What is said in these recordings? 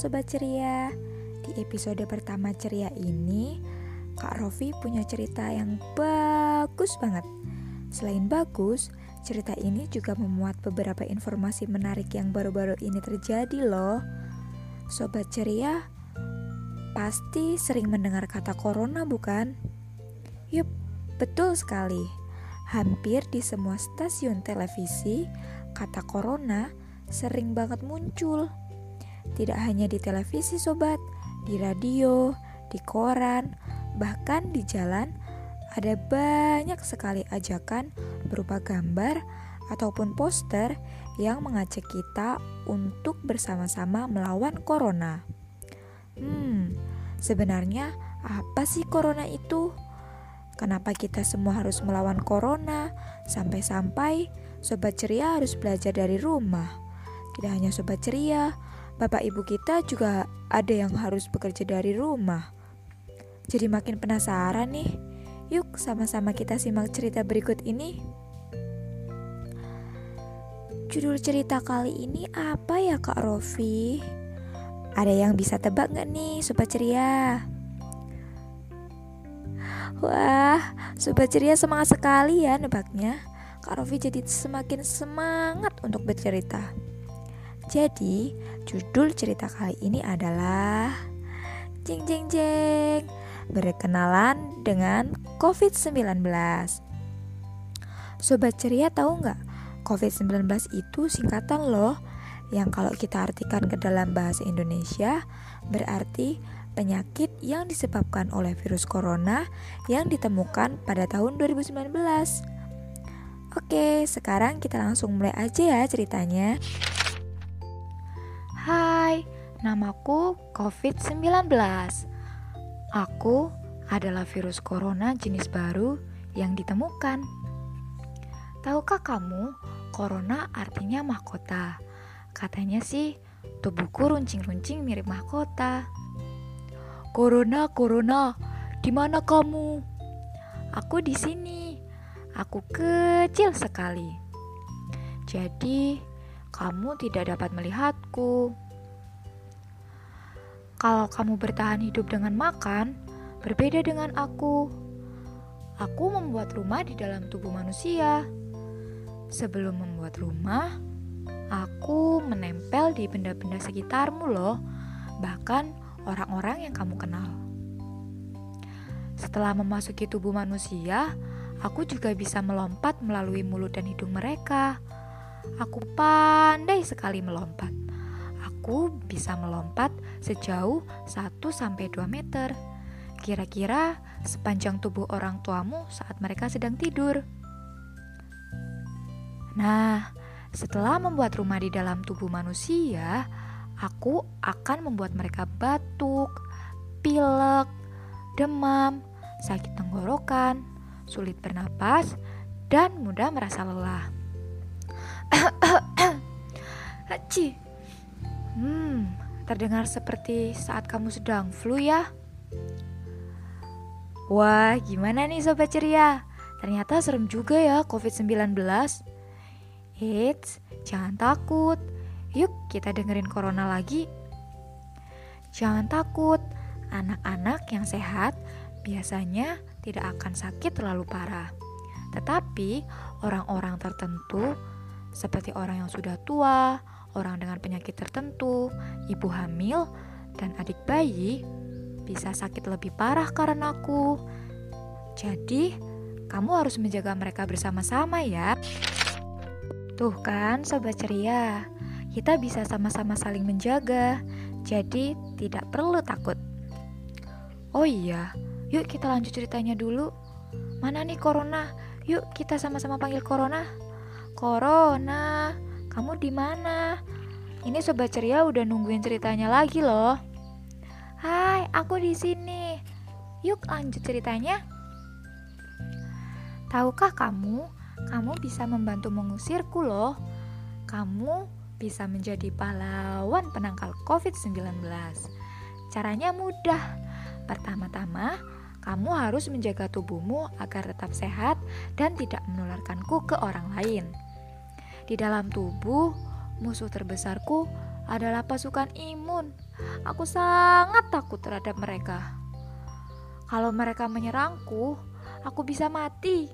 Sobat Ceria. Di episode pertama Ceria ini Kak Rofi punya cerita yang bagus banget. Selain bagus, cerita ini juga memuat beberapa informasi menarik yang baru-baru ini terjadi loh. Sobat Ceria pasti sering mendengar kata corona bukan? Yup, betul sekali. Hampir di semua stasiun televisi, kata corona sering banget muncul tidak hanya di televisi sobat, di radio, di koran, bahkan di jalan ada banyak sekali ajakan berupa gambar ataupun poster yang mengajak kita untuk bersama-sama melawan corona. Hmm, sebenarnya apa sih corona itu? Kenapa kita semua harus melawan corona? Sampai-sampai sobat ceria harus belajar dari rumah. Tidak hanya sobat ceria, bapak ibu kita juga ada yang harus bekerja dari rumah. Jadi makin penasaran nih. Yuk sama-sama kita simak cerita berikut ini. Judul cerita kali ini apa ya Kak Rofi? Ada yang bisa tebak gak nih Sobat Ceria? Wah, Sobat Ceria semangat sekali ya nebaknya Kak Rofi jadi semakin semangat untuk bercerita jadi, judul cerita kali ini adalah Jeng jeng jeng Berkenalan dengan COVID-19 Sobat ceria tahu nggak? COVID-19 itu singkatan loh Yang kalau kita artikan ke dalam bahasa Indonesia Berarti penyakit yang disebabkan oleh virus corona Yang ditemukan pada tahun 2019 Oke, sekarang kita langsung mulai aja ya ceritanya. Namaku COVID-19. Aku adalah virus corona jenis baru yang ditemukan. Tahukah kamu, corona artinya mahkota. Katanya sih, tubuhku runcing-runcing mirip mahkota. Corona, corona, di mana kamu? Aku di sini. Aku kecil sekali. Jadi, kamu tidak dapat melihatku. Kalau kamu bertahan hidup dengan makan, berbeda dengan aku. Aku membuat rumah di dalam tubuh manusia. Sebelum membuat rumah, aku menempel di benda-benda sekitarmu loh, bahkan orang-orang yang kamu kenal. Setelah memasuki tubuh manusia, aku juga bisa melompat melalui mulut dan hidung mereka. Aku pandai sekali melompat. Aku bisa melompat sejauh 1-2 meter. Kira-kira sepanjang tubuh orang tuamu saat mereka sedang tidur. Nah, setelah membuat rumah di dalam tubuh manusia, aku akan membuat mereka batuk, pilek, demam, sakit tenggorokan, sulit bernapas, dan mudah merasa lelah. Haci. Hmm, terdengar seperti saat kamu sedang flu ya. Wah, gimana nih sobat ceria? Ternyata serem juga ya COVID-19. Eits, jangan takut. Yuk kita dengerin corona lagi. Jangan takut, anak-anak yang sehat biasanya tidak akan sakit terlalu parah. Tetapi orang-orang tertentu seperti orang yang sudah tua, orang dengan penyakit tertentu, ibu hamil, dan adik bayi bisa sakit lebih parah karena aku. Jadi, kamu harus menjaga mereka bersama-sama ya. Tuh kan, sobat ceria, kita bisa sama-sama saling menjaga, jadi tidak perlu takut. Oh iya, yuk kita lanjut ceritanya dulu. Mana nih Corona? Yuk kita sama-sama panggil Corona. Corona, kamu di mana? Ini sobat ceria udah nungguin ceritanya lagi loh. Hai, aku di sini. Yuk lanjut ceritanya. Tahukah kamu, kamu bisa membantu mengusirku loh. Kamu bisa menjadi pahlawan penangkal COVID-19. Caranya mudah. Pertama-tama, kamu harus menjaga tubuhmu agar tetap sehat dan tidak menularkanku ke orang lain. Di dalam tubuh, musuh terbesarku adalah pasukan imun. Aku sangat takut terhadap mereka. Kalau mereka menyerangku, aku bisa mati.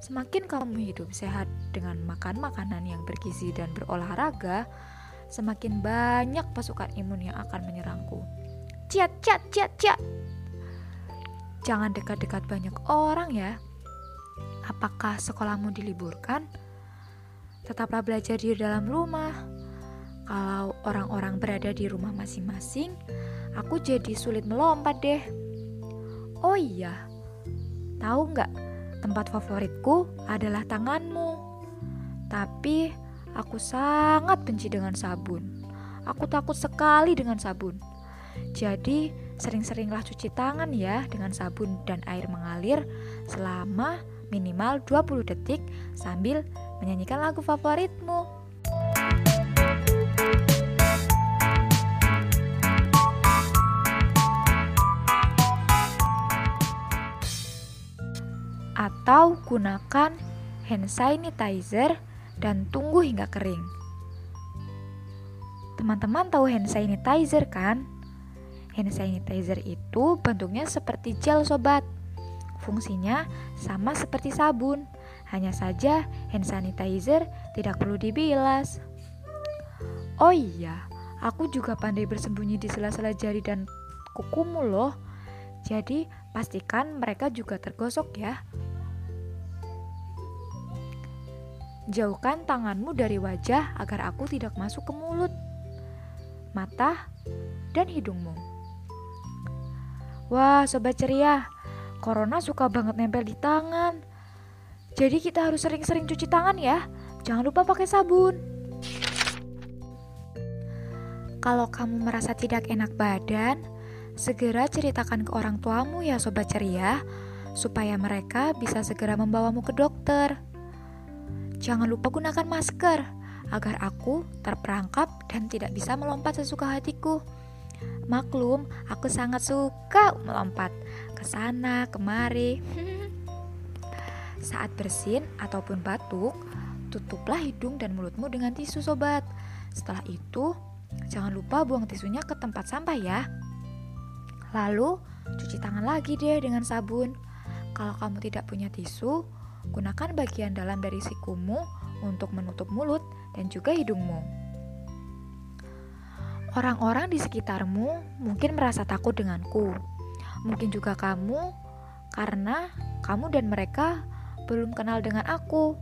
Semakin kamu hidup sehat dengan makan makanan yang bergizi dan berolahraga, semakin banyak pasukan imun yang akan menyerangku. Ciat, ciat, ciat, ciat. Jangan dekat-dekat banyak orang ya. Apakah sekolahmu diliburkan? Tetaplah belajar di dalam rumah. Kalau orang-orang berada di rumah masing-masing, aku jadi sulit melompat deh. Oh iya, tahu nggak tempat favoritku adalah tanganmu. Tapi aku sangat benci dengan sabun. Aku takut sekali dengan sabun. Jadi, sering-seringlah cuci tangan ya dengan sabun dan air mengalir selama minimal 20 detik sambil menyanyikan lagu favoritmu. Atau gunakan hand sanitizer dan tunggu hingga kering. Teman-teman tahu hand sanitizer kan? Hand sanitizer itu bentuknya seperti gel sobat. Fungsinya sama seperti sabun, hanya saja hand sanitizer tidak perlu dibilas. Oh iya, aku juga pandai bersembunyi di sela-sela jari dan kukumu loh. Jadi pastikan mereka juga tergosok ya. Jauhkan tanganmu dari wajah agar aku tidak masuk ke mulut, mata, dan hidungmu. Wah, sobat ceria, Corona suka banget nempel di tangan. Jadi kita harus sering-sering cuci tangan ya. Jangan lupa pakai sabun. Kalau kamu merasa tidak enak badan, segera ceritakan ke orang tuamu ya sobat ceria, supaya mereka bisa segera membawamu ke dokter. Jangan lupa gunakan masker agar aku terperangkap dan tidak bisa melompat sesuka hatiku. Maklum, aku sangat suka melompat ke sana, kemari. Saat bersin ataupun batuk, tutuplah hidung dan mulutmu dengan tisu sobat. Setelah itu, jangan lupa buang tisunya ke tempat sampah ya. Lalu, cuci tangan lagi deh dengan sabun. Kalau kamu tidak punya tisu, gunakan bagian dalam dari sikumu untuk menutup mulut dan juga hidungmu. Orang-orang di sekitarmu mungkin merasa takut denganku. Mungkin juga kamu, karena kamu dan mereka belum kenal dengan aku.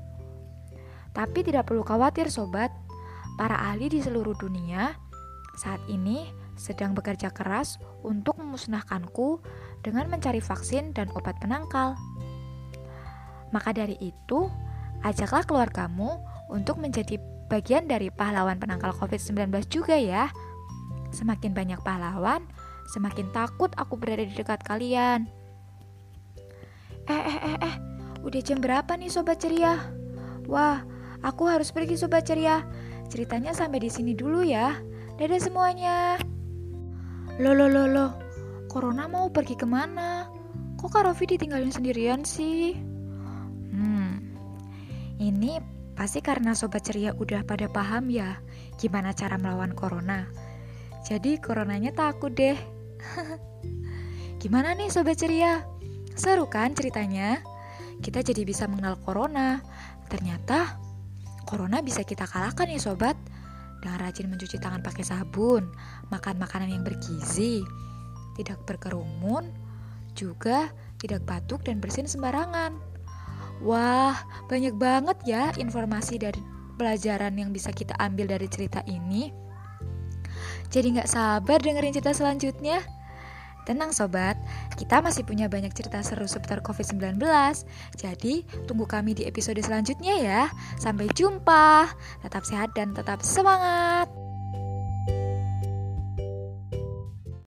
Tapi tidak perlu khawatir, sobat. Para ahli di seluruh dunia saat ini sedang bekerja keras untuk memusnahkanku dengan mencari vaksin dan obat penangkal. Maka dari itu, ajaklah keluargamu untuk menjadi bagian dari pahlawan penangkal COVID-19 juga ya. Semakin banyak pahlawan, semakin takut aku berada di dekat kalian. Eh, eh, eh, eh, udah jam berapa nih sobat ceria? Wah, aku harus pergi sobat ceria. Ceritanya sampai di sini dulu ya. Dadah semuanya. Loh, loh, loh, loh. Corona mau pergi ke mana? Kok Kak Rofi ditinggalin sendirian sih? Hmm, ini pasti karena sobat ceria udah pada paham ya gimana cara melawan corona. Jadi coronanya takut deh. Gimana nih sobat ceria? Seru kan ceritanya? Kita jadi bisa mengenal corona. Ternyata corona bisa kita kalahkan ya sobat. Dengan rajin mencuci tangan pakai sabun, makan makanan yang bergizi, tidak berkerumun, juga tidak batuk dan bersin sembarangan. Wah, banyak banget ya informasi dari pelajaran yang bisa kita ambil dari cerita ini. Jadi nggak sabar dengerin cerita selanjutnya. Tenang sobat, kita masih punya banyak cerita seru seputar COVID-19. Jadi, tunggu kami di episode selanjutnya ya. Sampai jumpa. Tetap sehat dan tetap semangat.